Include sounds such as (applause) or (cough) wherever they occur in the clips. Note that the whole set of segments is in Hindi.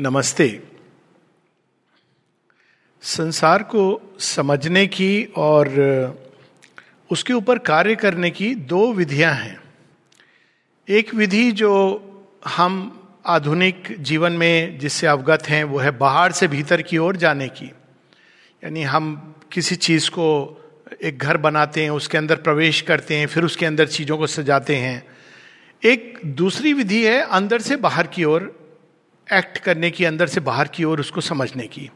नमस्ते। संसार को समझने की और उसके ऊपर कार्य करने की दो विधियाँ हैं। एक विधि जो हम आधुनिक जीवन में जिससे अवगत हैं, वो है बाहर से भीतर की ओर जाने की। यानी हम किसी चीज़ को एक घर बनाते हैं, उसके अंदर प्रवेश करते हैं, फिर उसके अंदर चीज़ों को सजाते हैं। एक दूसरी विधि है अंदर से बाहर की ओर एक्ट करने की, अंदर से बाहर की ओर उसको समझने की।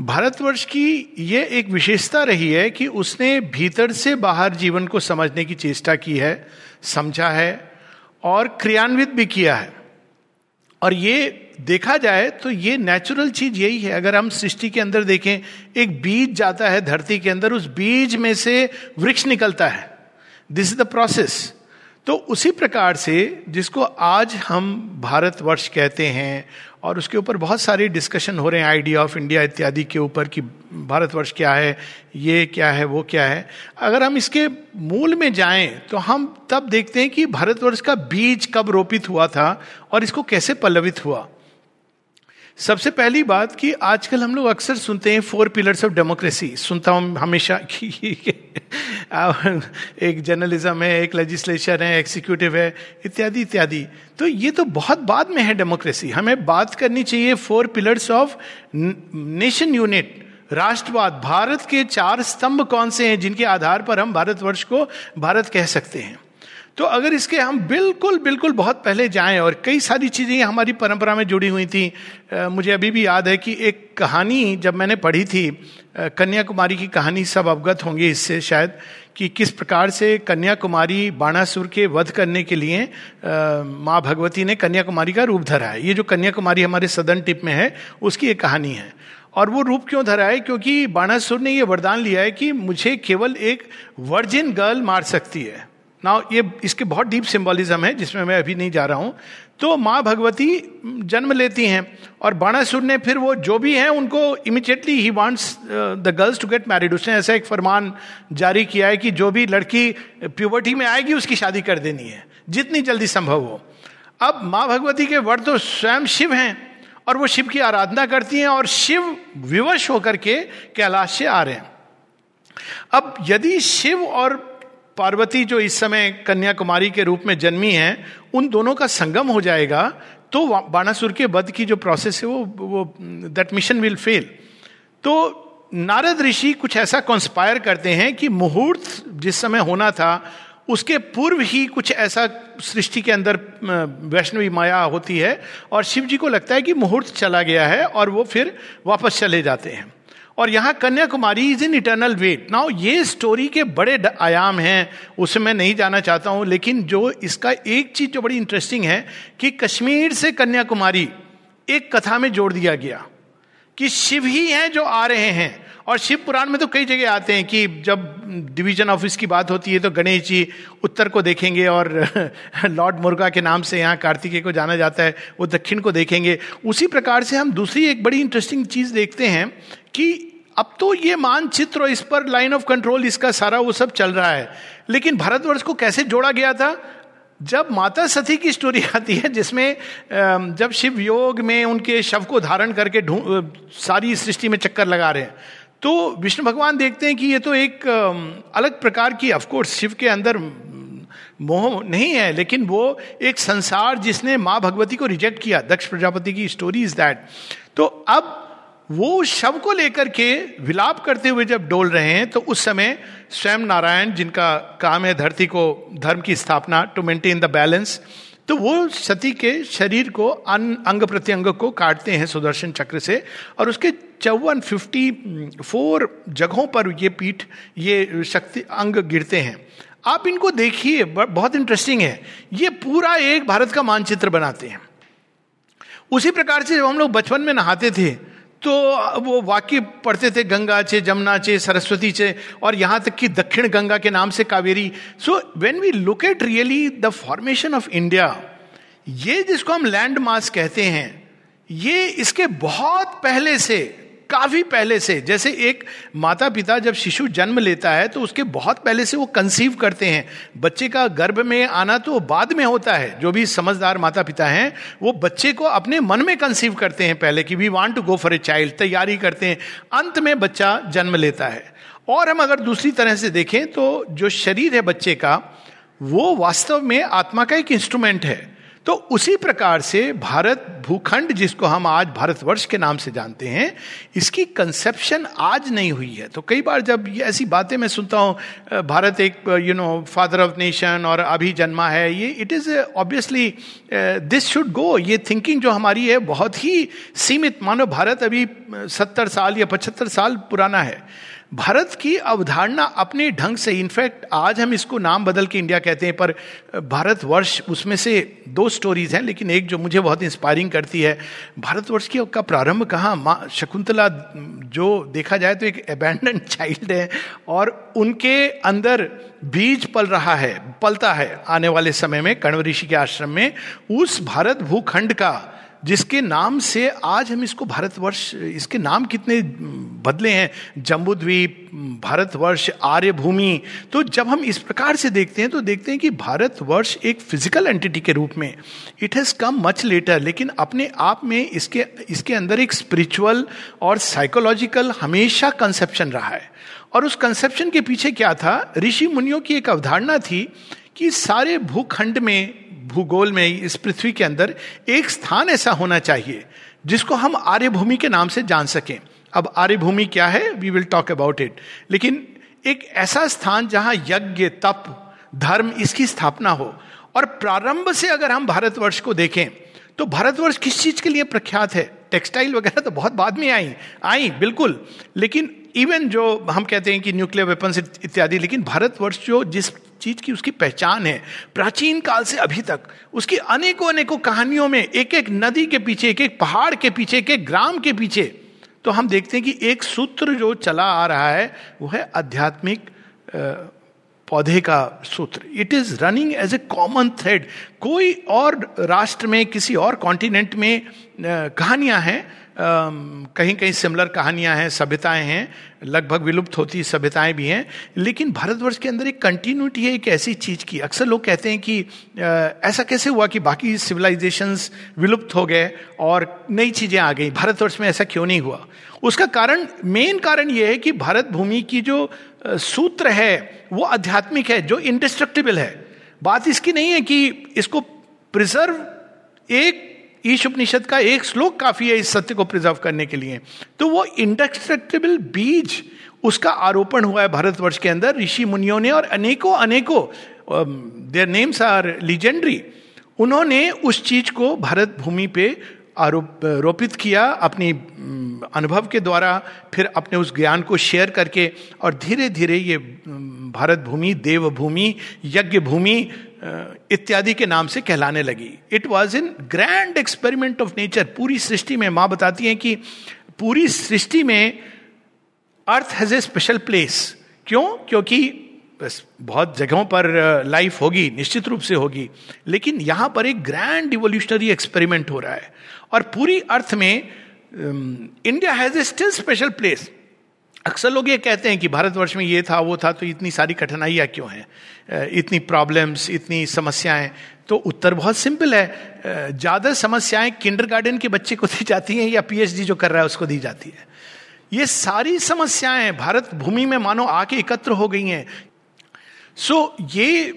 भारतवर्ष की यह एक विशेषता रही है कि उसने भीतर से बाहर जीवन को समझने की चेष्टा की है, समझा है और क्रियान्वित भी किया है। और ये देखा जाए तो ये नेचुरल चीज़ यही है। अगर हम सृष्टि के अंदर देखें, एक बीज जाता है धरती के अंदर, उस बीज में से वृक्ष निकलता है। दिस इज़ द प्रोसेस तो उसी प्रकार से जिसको आज हम भारतवर्ष कहते हैं और उसके ऊपर बहुत सारे डिस्कशन हो रहे हैं आइडिया ऑफ़ इंडिया इत्यादि के ऊपर कि भारतवर्ष क्या है, ये क्या है, वो क्या है। अगर हम इसके मूल में जाएँ तो हम तब देखते हैं कि भारतवर्ष का बीज कब रोपित हुआ था और इसको कैसे पल्लवित हुआ। सबसे पहली बात कि आजकल हम लोग अक्सर सुनते हैं फोर पिलर्स ऑफ़ डेमोक्रेसी सुनता हूँ हमेशा कि (laughs) एक जर्नलिज्म है, एक लेजिस्लेशन है एक्सिक्यूटिव है, इत्यादि इत्यादि। तो ये तो बहुत बाद में है डेमोक्रेसी हमें बात करनी चाहिए four pillars of nation unity राष्ट्रवाद। भारत के चार स्तंभ कौन से हैं जिनके आधार पर हम भारतवर्ष को भारत कह सकते हैं? तो अगर इसके हम बिल्कुल बिल्कुल बहुत पहले जाएँ और कई सारी चीज़ें हमारी परंपरा में जुड़ी हुई थी मुझे अभी भी याद है कि एक कहानी जब मैंने पढ़ी थी कन्याकुमारी की कहानी सब अवगत होंगे इससे शायद, कि किस प्रकार से कन्याकुमारी बाणासुर के वध करने के लिए माँ भगवती ने कन्याकुमारी का रूप धरा है ये जो कन्याकुमारी हमारे सदन टिप में है, उसकी एक कहानी है। और वो रूप क्यों धरा है क्योंकि बाणासुर ने ये वरदान लिया है कि मुझे केवल एक वर्जिन गर्ल मार सकती है। ना ये, इसके बहुत डीप सिंबलिज्म है, जिसमें मैं अभी नहीं जा रहा हूँ। तो माँ भगवती जन्म लेती हैं, और बाणासुर ने फिर वो जो भी हैं, उनको immediately he wants the girls to get married उसने ऐसा एक फरमान जारी किया है कि जो भी लड़की प्यूबर्टी में आएगी, उसकी शादी कर देनी है, जितनी जल्दी संभव हो। अब माँ भगवती के वर तो स्वयं शिव हैं, और वो शिव की आराधना करती हैं, और शिव विवश होकर के कैलाश से आ रहे हैं। अब यदि शिव और पार्वती जो इस समय कन्याकुमारी के रूप में जन्मी है, उन दोनों का संगम हो जाएगा तो बाणासुर के वध की जो प्रोसेस है, वो वो दैट मिशन विल फेल तो नारद ऋषि कुछ ऐसा कॉन्स्पायर करते हैं कि मुहूर्त जिस समय होना था, उसके पूर्व ही कुछ ऐसा सृष्टि के अंदर वैष्णवी माया होती है, और शिव जी को लगता है कि मुहूर्त चला गया है, और वो फिर वापस चले जाते हैं। और यहाँ Kanyakumari is in eternal wait now ये स्टोरी के बड़े आयाम हैं उसमें मैं नहीं जाना चाहता हूँ, लेकिन जो इसका एक चीज़ जो बड़ी इंटरेस्टिंग है कि कश्मीर से कन्याकुमारी एक कथा में जोड़ दिया गया कि शिव ही हैं जो आ रहे हैं। और शिव पुराण में तो कई जगह आते हैं कि जब डिवीज़न ऑफ़िस की बात होती है तो गणेश जी उत्तर को देखेंगे और (laughs) लॉर्ड मुर्गा के नाम से यहाँ कार्तिकेय को जाना जाता है, वो दक्षिण को देखेंगे। उसी प्रकार से हम दूसरी एक बड़ी इंटरेस्टिंग चीज़ देखते हैं कि अब तो ये मानचित्र इस पर लाइन ऑफ़ कंट्रोल इसका सारा वो सब चल रहा है। लेकिन भारतवर्ष को कैसे जोड़ा गया था? जब माता सती की स्टोरी (laughs) आती है, जिसमें जब शिव योग में उनके शव को धारण करके सारी सृष्टि में चक्कर लगा रहे हैं। तो विष्णु भगवान देखते हैं कि ये तो एक अलग प्रकार की ऑफकोर्स शिव के अंदर मोह नहीं है, लेकिन वो एक संसार जिसने माँ भगवती को रिजेक्ट किया, दक्ष प्रजापति की स्टोरी इज़ दैट तो अब वो शव को लेकर के विलाप करते हुए जब डोल रहे हैं तो उस समय स्वयं नारायण, जिनका काम है धरती को, धर्म की स्थापना टू मेंटेन द बैलेंस तो वो सती के शरीर को, अन, अंग प्रत्यंग को काटते हैं सुदर्शन चक्र से, और उसके चौवन फिफ्टी फोर जगहों पर ये पीठ, ये शक्ति, अंग गिरते हैं। आप इनको देखिए बहुत इंटरेस्टिंग है। ये पूरा एक भारत का मानचित्र बनाते हैं। उसी प्रकार से जब हम लोग बचपन में नहाते थे तो वो वाक्य पढ़ते थे, गंगा चे जमुना चे सरस्वती चे और यहाँ तक कि दक्षिण गंगा के नाम से Kaveri. So when we look at really the formation of India ये जिसको हम लैंड मास कहते हैं, ये इसके बहुत पहले से काफ़ी पहले से, जैसे एक माता पिता जब शिशु जन्म लेता है तो उसके बहुत पहले से वो कंसीव करते हैं। बच्चे का गर्भ में आना तो बाद में होता है। जो भी समझदार माता पिता हैं, वो बच्चे को अपने मन में कंसीव करते हैं पहले कि we want to go for a child तैयारी करते हैं। अंत में बच्चा जन्म लेता है। और हम अगर दूसरी तरह से देखें तो जो शरीर है बच्चे का, वो वास्तव में आत्मा का एक इंस्ट्रूमेंट है। तो उसी प्रकार से भारत भूखंड जिसको हम आज भारतवर्ष के नाम से जानते हैं, इसकी कंसेप्शन आज नहीं हुई है। तो कई बार जब ये ऐसी बातें मैं सुनता हूँ भारत एक you know father of nation और अभी जन्मा है, ये it is obviously this should go ये थिंकिंग जो हमारी है, बहुत ही सीमित। मानो भारत अभी सत्तर साल या पचहत्तर साल पुराना है। भारत की अवधारणा अपने ढंग से इनफैक्ट आज हम इसको नाम बदल के इंडिया कहते हैं, पर भारतवर्ष उसमें से दो स्टोरीज हैं, लेकिन एक जो मुझे बहुत इंस्पायरिंग करती है, भारतवर्ष की का प्रारंभ कहाँ? माँ शकुंतला जो देखा जाए तो एक अबैंडन चाइल्ड है, और उनके अंदर बीज पल रहा है, पलता है आने वाले समय में, कण्व ऋषि के आश्रम में, उस भारत भूखंड का जिसके नाम से आज हम इसको भारतवर्ष, इसके नाम कितने बदले हैं, जम्बूद्वीप, भारतवर्ष आर्य भूमि तो जब हम इस प्रकार से देखते हैं तो देखते हैं कि भारतवर्ष एक फ़िज़िकल एंटिटी के रूप में it has come much later लेकिन अपने आप में इसके इसके अंदर एक स्पिरिचुअल और साइकोलॉजिकल हमेशा कंसेप्शन रहा है। और उस कंसेप्शन के पीछे क्या था? ऋषि मुनियों की एक अवधारणा थी कि सारे भूखंड में भूगोल में, इस पृथ्वी के अंदर एक स्थान ऐसा होना चाहिए, जिसको हम आर्यभूमि के नाम से जान सकें। अब आर्यभूमि क्या है? We will talk about it लेकिन एक ऐसा स्थान जहाँ यज्ञ, तप, धर्म इसकी स्थापना हो, और प्रारंभ से अगर हम भारतवर्ष को देखें तो भारतवर्ष किस चीज़ के लिए प्रख्यात है? टेक्सटाइल वगैरह तो बहुत बाद में आई आई, बिल्कुल। लेकिन इवन जो हम कहते हैं कि न्यूक्लियर वेपन्स इत्यादि, लेकिन भारतवर्ष जो जिस चीज़ की उसकी पहचान है। प्राचीन काल से अभी तक उसकी अनेकों अनेकों कहानियों में एक एक नदी के पीछे एक एक पहाड़ के पीछे एक एक ग्राम के पीछे तो हम देखते हैं कि एक सूत्र जो चला आ रहा है, वो है आध्यात्मिक पौधे का सूत्र। It is running as a common thread कोई और राष्ट्र में, किसी और कॉन्टिनेंट में कहानियाँ हैं कहीं कहीं सिमिलर कहानियाँ हैं, सभ्यताएँ हैं, लगभग विलुप्त होती सभ्यताएँ भी हैं, लेकिन भारतवर्ष के अंदर एक कंटिन्यूटी है, एक ऐसी चीज़ की। अक्सर लोग कहते हैं कि ऐसा कैसे हुआ कि बाकी सिविलाइजेशंस विलुप्त हो गए और नई चीज़ें आ गई? भारतवर्ष में ऐसा क्यों नहीं हुआ? उसका कारण मेन कारण यह है कि भारत भूमि की जो सूत्र है, वो आध्यात्मिक है, जो इंडिस्ट्रक्टिबल है। बात इसकी नहीं है कि इसको प्रिजर्व एक ईश उपनिषद का एक श्लोक काफ़ी है इस सत्य को प्रिजर्व करने के लिए। तो वो इंडस्ट्रक्टेबल बीज, उसका आरोपण हुआ है भारतवर्ष के अंदर। ऋषि मुनियों ने और अनेकों अनेकों देयर नेम्स आर लीजेंडरी उन्होंने उस चीज़ को भारत भूमि पे आरोप रोपित किया अपनी अनुभव के द्वारा, फिर अपने उस ज्ञान को शेयर करके, और धीरे धीरे ये भारत भूमि देव भूमि यज्ञ भूमि इत्यादि के नाम से कहलाने लगी। It was in grand experiment of nature पूरी सृष्टि में माँ बताती हैं कि पूरी सृष्टि में earth has a special place क्यों? क्योंकि बहुत जगहों पर लाइफ होगी, निश्चित रूप से होगी, लेकिन यहाँ पर एक ग्रैंड इवोल्यूशनरी एक्सपेरिमेंट हो रहा है। और पूरी अर्थ में India has a still special place अक्सर लोग ये कहते हैं कि भारतवर्ष में ये था, वो था तो इतनी सारी कठिनाइयाँ क्यों हैं? इतनी प्रॉब्लम्स इतनी समस्याएँ। तो उत्तर बहुत सिंपल है। ज़्यादा समस्याएँ किंडर के बच्चे को दी जाती हैं या पीएचडी जो कर रहा है उसको दी जाती है। ये सारी समस्याएँ भारत भूमि में मानो आके एकत्र हो गई हैं। सो so, ये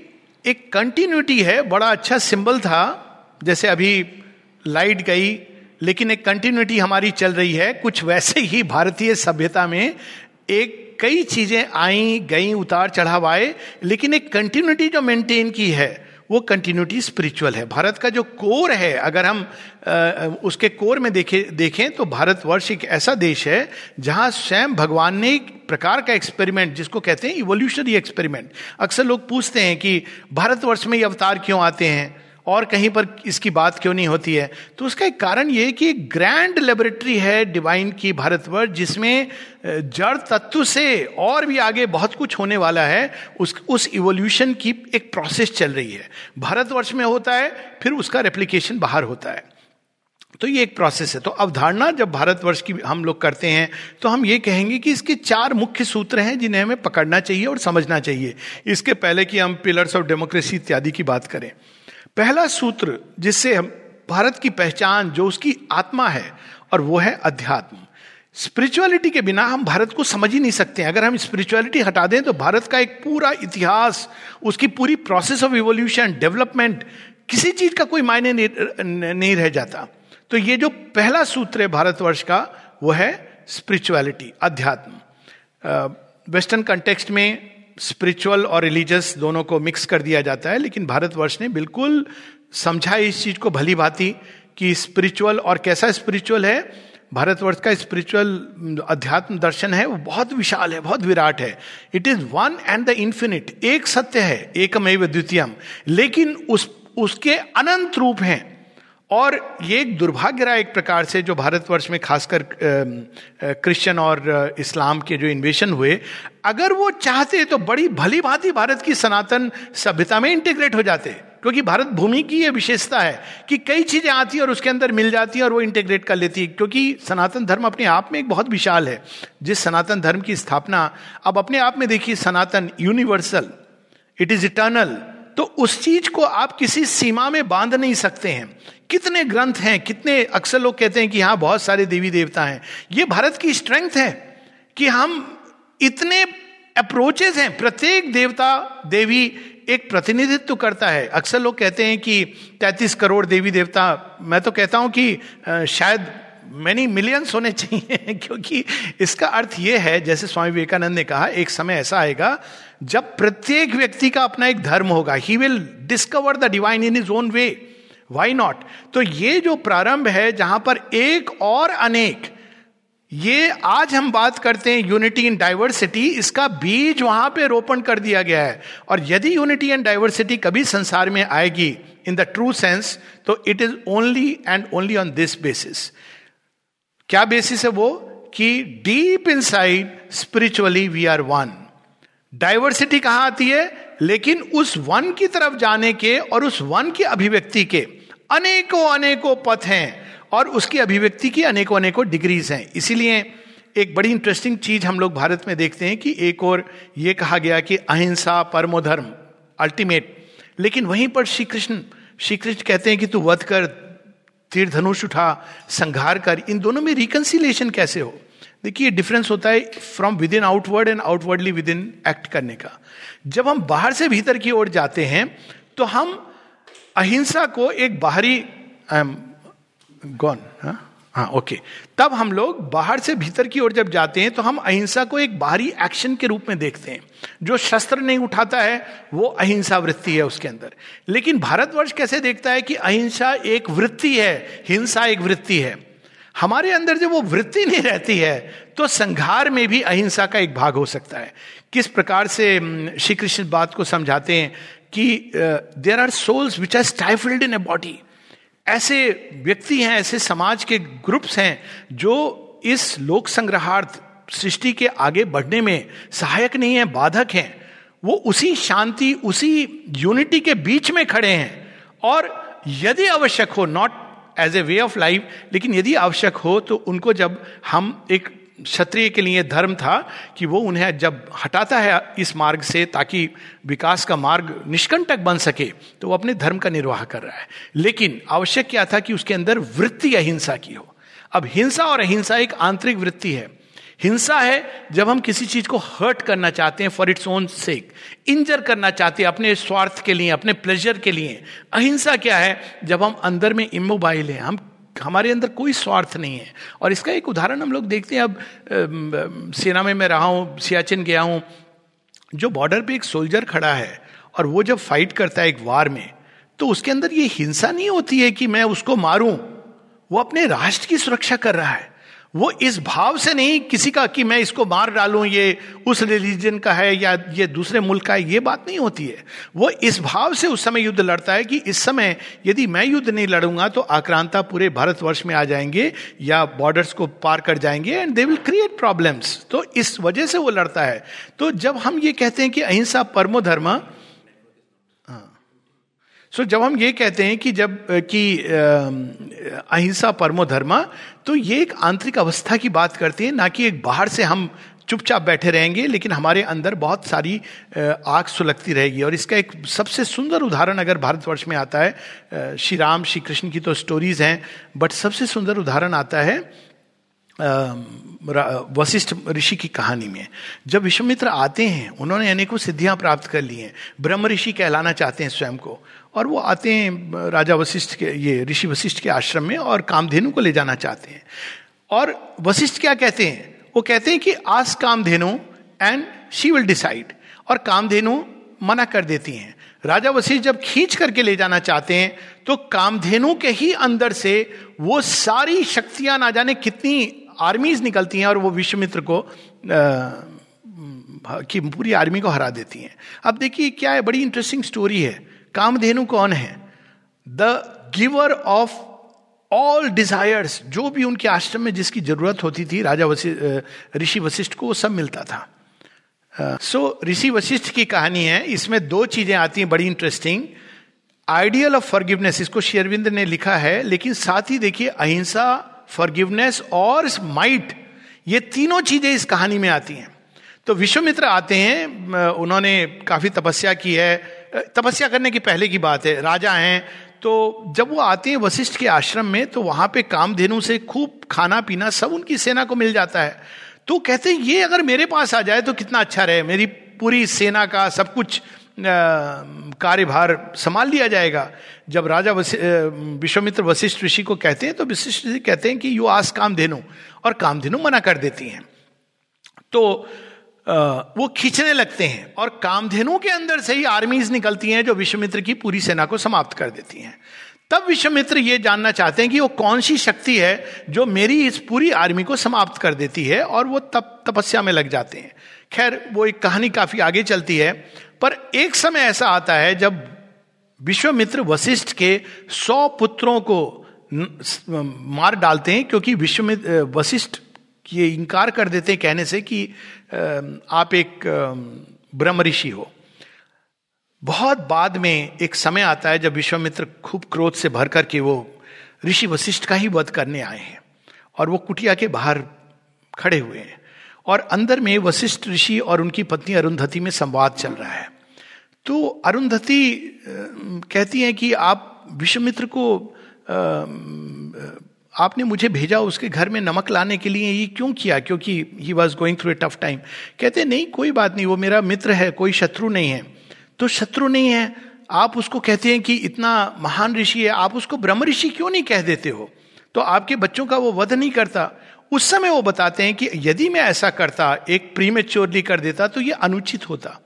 एक कंटिन्यूटी है बड़ा अच्छा सिंबल था जैसे अभी लाइट गई लेकिन एक कंटिन्यूटी हमारी चल रही है कुछ वैसे ही भारतीय सभ्यता में एक कई चीज़ें आई गई उतार चढ़ाव आए लेकिन एक कंटिन्यूटी जो मेंटेन की है वो कंटिन्यूटी स्पिरिचुअल है। भारत का जो कोर है अगर हम आ, उसके कोर में देखे देखें तो भारतवर्ष एक ऐसा देश है जहाँ स्वयं भगवान ने एक प्रकार का एक्सपेरिमेंट जिसको कहते हैं इवोल्यूशनरी एक्सपेरिमेंट अक्सर लोग पूछते हैं कि भारतवर्ष में ये अवतार क्यों आते हैं? और कहीं पर इसकी बात क्यों नहीं होती है? तो उसका एक कारण ये कि ग्रैंड लेबोरेटरी है डिवाइन की भारतवर्ष जिसमें जड़ तत्व से और भी आगे बहुत कुछ होने वाला है। उस उस इवोल्यूशन की एक प्रोसेस चल रही है। भारतवर्ष में होता है, फिर उसका रेप्लीकेशन बाहर होता है। तो ये एक प्रोसेस है। तो अवधारणा जब भारतवर्ष की हम लोग करते हैं तो हम ये कहेंगे कि इसके चार मुख्य सूत्र हैं जिन्हें हमें पकड़ना चाहिए और समझना चाहिए। इसके पहले कि हम पिलर्स ऑफ़ डेमोक्रेसी इत्यादि की बात करें। पहला सूत्र जिससे हम भारत की पहचान जो उसकी आत्मा है और वो है अध्यात्म। स्पिरिचुअलिटी के बिना हम भारत को समझ ही नहीं सकते अगर हम स्पिरिचुअलिटी हटा दें तो भारत का एक पूरा इतिहास उसकी पूरी प्रोसेस ऑफ़ इवोल्यूशन डेवलपमेंट किसी चीज़ का कोई मायने नहीं, रह जाता। तो ये जो पहला सूत्र है भारतवर्ष का वो है स्पिरिचुअलिटी अध्यात्म। वेस्टर्न कंटेक्स्ट में स्पिरिचुअल और रिलीजियस दोनों को मिक्स कर दिया जाता है, लेकिन भारतवर्ष ने बिल्कुल समझा इस चीज़ को भली भांति कि स्पिरिचुअल और कैसा स्पिरिचुअल है। भारतवर्ष का स्पिरिचुअल अध्यात्म दर्शन है, वो बहुत विशाल है, बहुत विराट है। It is one and the infinite एक सत्य है, एकमेव द्वितीयम। लेकिन उस, उसके अनंत रूप हैं। और ये एक दुर्भाग्य रहा एक प्रकार से जो भारतवर्ष में खासकर क्रिश्चियन और इस्लाम के जो इन्वेशन हुए, अगर वो चाहते तो बड़ी भली भांति भारत की सनातन सभ्यता में इंटीग्रेट हो जाते। क्योंकि भारत भूमि की यह विशेषता है कि कई चीज़ें आती है और उसके अंदर मिल जाती है और वो इंटीग्रेट कर लेती है। क्योंकि सनातन धर्म अपने आप में एक बहुत विशाल है। जिस सनातन धर्म की स्थापना, अब अपने आप में देखिए सनातन यूनिवर्सल इट इज़ इटर्नल तो उस चीज़ को आप किसी सीमा में बाँध नहीं सकते हैं। कितने ग्रंथ हैं, कितने अक्सर लोग कहते हैं कि हाँ बहुत सारे देवी देवता हैं। ये भारत की स्ट्रेंथ है कि हम इतने अप्रोचेज हैं। प्रत्येक देवता, देवी एक प्रतिनिधित्व करता है। अक्सर लोग कहते हैं कि 33 करोड़ देवी देवता, मैं तो कहता हूँ कि शायद मैनी मिलियंस होने चाहिए, (laughs) क्योंकि इसका अर्थ यह है, जैसे स्वामी विवेकानंद ने कहा, एक समय ऐसा आएगा जब प्रत्येक व्यक्ति का अपना एक धर्म होगा he will discover the divine in his own way why not तो ये जो प्रारंभ है, जहाँ पर एक और अनेक, ये आज हम बात करते हैं यूनिटी इन डाइवर्सिटी इसका बीज वहाँ पे रोपण कर दिया गया है। और यदि यूनिटी एंड डाइवर्सिटी कभी संसार में आएगी इन द ट्रू सेंस तो it is only and only on this basis क्या बेसिस है वो? कि deep inside spiritually we are one diversity कहाँ आती है? लेकिन उस वन की तरफ़ जाने के और उस वन की अभिव्यक्ति के अनेकों अनेकों पथ हैं और उसकी अभिव्यक्ति की अनेकों अनेकों डिग्रीज हैं। इसीलिए एक बड़ी इंटरेस्टिंग चीज़ हम लोग भारत में देखते हैं कि एक और ये कहा गया कि अहिंसा परमो धर्म अल्टीमेट लेकिन वहीं पर श्री कृष्ण श्री कृष्ण कहते हैं कि तू वध कर, तीर धनुष उठा, संघार कर, इन दोनों में रिकन्सिलेशन कैसे हो? देखिए डिफरेंस होता है from within outward and outwardly within act करने का। जब हम बाहर से भीतर की ओर जाते हैं तो हम अहिंसा को एक बाहरी आई एम गॉन हाँ ओके तब हम लोग बाहर से भीतर की ओर जब जाते हैं तो हम अहिंसा को एक बाहरी एक्शन के रूप में देखते हैं। जो शस्त्र नहीं उठाता है, वो अहिंसा वृत्ति है उसके अंदर। लेकिन भारतवर्ष कैसे देखता है कि अहिंसा एक वृत्ति है, हिंसा एक वृत्ति है। हमारे अंदर जब वो वृत्ति नहीं रहती है तो संघार में भी अहिंसा का एक भाग हो सकता है। किस प्रकार से श्री कृष्ण बात को समझाते हैं कि there are souls which are stifled in a body ऐसे व्यक्ति हैं, ऐसे समाज के ग्रुप्स हैं, जो इस लोक संग्रहार्थ सृष्टि के आगे बढ़ने में सहायक नहीं है, बाधक हैं। वो उसी शांति, उसी यूनिटी के बीच में खड़े हैं। और यदि आवश्यक हो not as a way of life लेकिन यदि आवश्यक हो तो उनको जब हम एक क्षत्रिय के लिए धर्म था, कि वो उन्हें जब हटाता है इस मार्ग से, ताकि विकास का मार्ग निष्कंटक बन सके तो वो अपने धर्म का निर्वाह कर रहा है। लेकिन आवश्यक क्या था कि उसके अंदर वृत्ति अहिंसा की हो। अब हिंसा और अहिंसा एक आंतरिक वृत्ति है। हिंसा है जब हम किसी चीज़ को हर्ट करना चाहते हैं for its own sake injure करना चाहते हैं अपने स्वार्थ के लिए, अपने प्लेजर के लिए। अहिंसा क्या है? जब हम अंदर में इमोबाइल हैं, हम, हमारे अंदर कोई स्वार्थ नहीं है। और इसका एक उदाहरण हम लोग देखते हैं। अब सेना में मैं रहा हूँ, सियाचिन गया हूँ, जो बॉर्डर पे एक सोल्जर खड़ा है और वो जब फाइट करता है एक वार में तो उसके अंदर ये हिंसा नहीं होती है कि मैं उसको मारूं। वो अपने राष्ट्र की सुरक्षा कर रहा है। वो इस भाव से नहीं किसी का कि मैं इसको मार डालूं, ये उस रिलीजन का है या ये दूसरे मुल्क का है, ये बात नहीं होती है। वो इस भाव से उस समय युद्ध लड़ता है कि इस समय यदि मैं युद्ध नहीं लड़ूँगा तो आक्रांता पूरे भारतवर्ष में आ जाएँगे या बॉर्डर्स को पार कर जाएँगे and they will create problems तो इस वजह से वो लड़ता है। तो जब हम ये कहते हैं कि अहिंसा परमो धर्म सो so, जब हम ये कहते हैं कि जब कि अहिंसा परमो धर्मा तो ये एक आंतरिक अवस्था की बात करते हैं ना कि एक बाहर से हम चुपचाप बैठे रहेंगे लेकिन हमारे अंदर बहुत सारी आग सुलगती रहेगी। और इसका एक सबसे सुंदर उदाहरण अगर भारतवर्ष में आता है श्री राम श्री कृष्ण की तो स्टोरीज हैं बट सबसे सुंदर उदाहरण आता है वशिष्ठ ऋषि की कहानी में। जब विश्वमित्र आते हैं उन्होंने अनेकों सिद्धियाँ प्राप्त कर ली हैं। ब्रह्म ऋषि कहलाना चाहते हैं स्वयं को। और वो आते हैं राजा वशिष्ठ के ये ऋषि वशिष्ठ के आश्रम में और कामधेनु को ले जाना चाहते हैं। और वशिष्ठ क्या कहते हैं? वो कहते हैं कि आज Kamadhenu and she will decide और कामधेनु मना कर देती हैं। राजा वशिष्ठ जब खींच करके ले जाना चाहते हैं तो कामधेनु के ही अंदर से वो सारी शक्तियाँ ना जाने कितनी आर्मीज निकलती हैं और वो विश्वमित्र को आ, की पूरी आर्मी को हरा देती हैं। अब देखिए क्या है? बड़ी इंटरेस्टिंग स्टोरी है। कामधेनु कौन है? The giver of all desires जो भी उनके आश्रम में जिसकी ज़रूरत होती थी राजा ऋषि वशिष्ठ को वो सब मिलता था। सो uh, ऋषि वशिष्ठ की कहानी है इसमें दो चीज़ें आती हैं बड़ी इंटरेस्टिंग आइडियल ऑफ़ फॉरगिवनेस इसको शेरविंद ने लिखा है लेकिन साथ ही देखिए अहिंसा फॉरगिवनेस और माइट ये तीनों चीज़ें इस कहानी में आती हैं। तो विश्वमित्र आते हैं उन्होंने काफ़ी तपस्या की है तपस्या करने की पहले की बात है, राजा हैं तो जब वो आते हैं वशिष्ठ के आश्रम में तो वहाँ पे कामधेनु से खूब खाना पीना सब उनकी सेना को मिल जाता है। तो कहते हैं, ये अगर मेरे पास आ जाए तो कितना अच्छा रहे, मेरी पूरी सेना का सब कुछ कार्यभार संभाल लिया जाएगा। जब राजा विश्वमित्र वशिष्ठ ऋषि को कहते हैं तो वशिष्ठ ऋषि कहते हैं कि, यू आस कामधेनु। और कामधेनु मना कर देती हैं। तो वो खींचने लगते हैं और कामधेनु के अंदर से ही आर्मीज निकलती हैं जो विश्वमित्र की पूरी सेना को समाप्त कर देती हैं। तब विश्वमित्र ये जानना चाहते हैं कि वो कौन सी शक्ति है जो मेरी इस पूरी आर्मी को समाप्त कर देती है और वो तप, तपस्या में लग जाते हैं। खैर, वो एक कहानी काफ़ी आगे चलती है, पर एक समय ऐसा आता है जब विश्वमित्र वशिष्ठ के सौ पुत्रों को मार डालते हैं क्योंकि विश्वमित्र वशिष्ठ ये इंकार कर देते कहने से कि आप एक ब्रह्म ऋषि हो। बहुत बाद में एक समय आता है जब विश्वामित्र खूब क्रोध से भर करके वो ऋषि वशिष्ठ का ही वध करने आए हैं और वो कुटिया के बाहर खड़े हुए हैं और अंदर में वशिष्ठ ऋषि और उनकी पत्नी अरुंधति में संवाद चल रहा है। तो अरुंधति कहती हैं कि आप विश्वमित्र को आपने मुझे भेजा उसके घर में नमक लाने के लिए, ये क्यों किया? क्योंकि he was going through a tough time कहते नहीं, कोई बात नहीं, वो मेरा मित्र है, कोई शत्रु नहीं है। तो शत्रु नहीं है। आप उसको कहते हैं कि इतना महान ऋषि है, आप उसको ब्रह्म ऋषि क्यों नहीं कह देते हो? तो आपके बच्चों का वो वध नहीं करता। उस समय वो बताते हैं कि यदि मैं ऐसा करता, एक प्रीमेच्योरली कर देता तो ये अनुचित होता।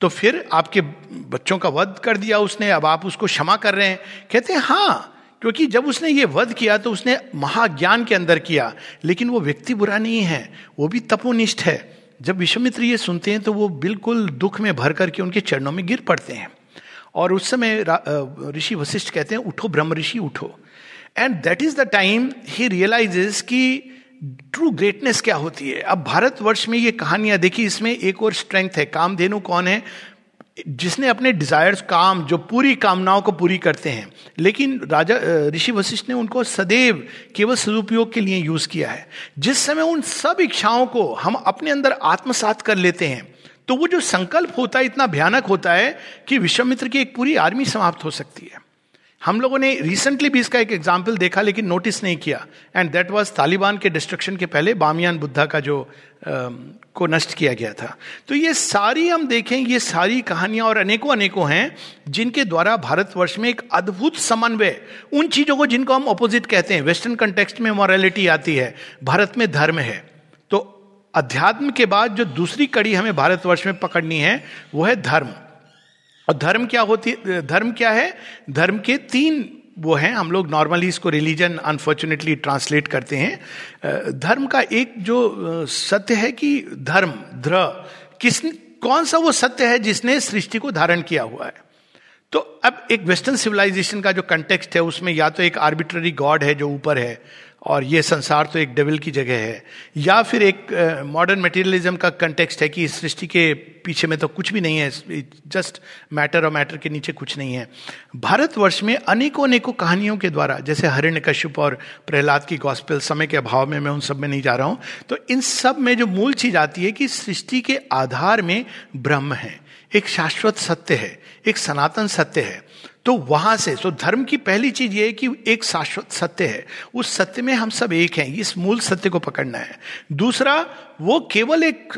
तो फिर आपके बच्चों का वध कर दिया उसने, अब आप उसको क्षमा कर रहे हैं। कहते हैं हाँ क्योंकि जब उसने ये वध किया तो उसने महाज्ञान के अंदर किया, लेकिन वो व्यक्ति बुरा नहीं है, वो भी तपोनिष्ठ है। जब विश्वमित्र ये सुनते हैं तो वो बिल्कुल दुख में भर करके उनके चरणों में गिर पड़ते हैं। और उस समय ऋषि वशिष्ठ कहते हैं, उठो ब्रह्म ऋषि, उठो। And that is the time he realises कि ट्रू ग्रेटनेस क्या होती है। अब भारतवर्ष में ये कहानियाँ देखी इसमें एक और स्ट्रेंथ है, कामधेनु कौन है? जिसने अपने डिजायर्स काम, जो पूरी कामनाओं को पूरी करते हैं, लेकिन राजा ऋषि वशिष्ठ ने उनको सदैव केवल सदुपयोग के लिए यूज़ किया है। जिस समय उन सब इच्छाओं को हम अपने अंदर आत्मसात कर लेते हैं तो वो जो संकल्प होता है, इतना भयानक होता है कि विश्वामित्र की एक पूरी आर्मी समाप्त हो सकती है। हम लोगों ने रिसेंटली भी इसका एक एग्ज़ाम्पल देखा लेकिन नोटिस नहीं किया। एंड दैट वॉज़ तालिबान के डिस्ट्रक्शन के पहले बामियान बुद्धा का जो आ, को नष्ट किया गया था। तो ये सारी हम देखें ये सारी कहानियाँ और अनेकों अनेकों हैं जिनके द्वारा भारतवर्ष में एक अद्भुत समन्वय उन चीज़ों को जिनको हम अपोजिट कहते हैं। वेस्टर्न कंटेक्स्ट में मॉरलिटी आती है भारत में धर्म है। तो अध्यात्म के बाद जो दूसरी कड़ी हमें भारतवर्ष में पकड़नी है वो है धर्म। और धर्म क्या होती, धर्म क्या है? धर्म के तीन वो हैं, हम लोग नॉर्मली इसको रिलीजन अनफॉर्चुनेटली ट्रांसलेट करते हैं। धर्म का एक जो सत्य है कि धर्म ध्र किस, कौन सा वो सत्य है जिसने सृष्टि को धारण किया हुआ है? तो अब एक वेस्टर्न सिविलाइजेशन का जो कंटेक्स्ट है, उसमें या तो एक आर्बिट्ररी गॉड है जो ऊपर है और ये संसार तो एक डेविल की जगह है। या फिर एक मॉडर्न मटेरियलिज्म का कंटेक्स्ट है कि इस सृष्टि के पीछे में तो कुछ भी नहीं है जस्ट मैटर और मैटर के नीचे कुछ नहीं है। भारतवर्ष में अनेकों अनेकों कहानियों के द्वारा, जैसे हरिण्य कश्यप और प्रहलाद की गॉस्पेल समय के अभाव में मैं उन सब में नहीं जा रहा हूँ तो इन सब में जो मूल चीज़ आती है कि सृष्टि के आधार में ब्रह्म है, एक शाश्वत सत्य है, एक सनातन सत्य है। तो वहाँ से तो धर्म की पहली चीज़ ये है कि एक शाश्वत सत्य है। उस सत्य में हम सब एक हैं, इस मूल सत्य को पकड़ना है। दूसरा, वो केवल एक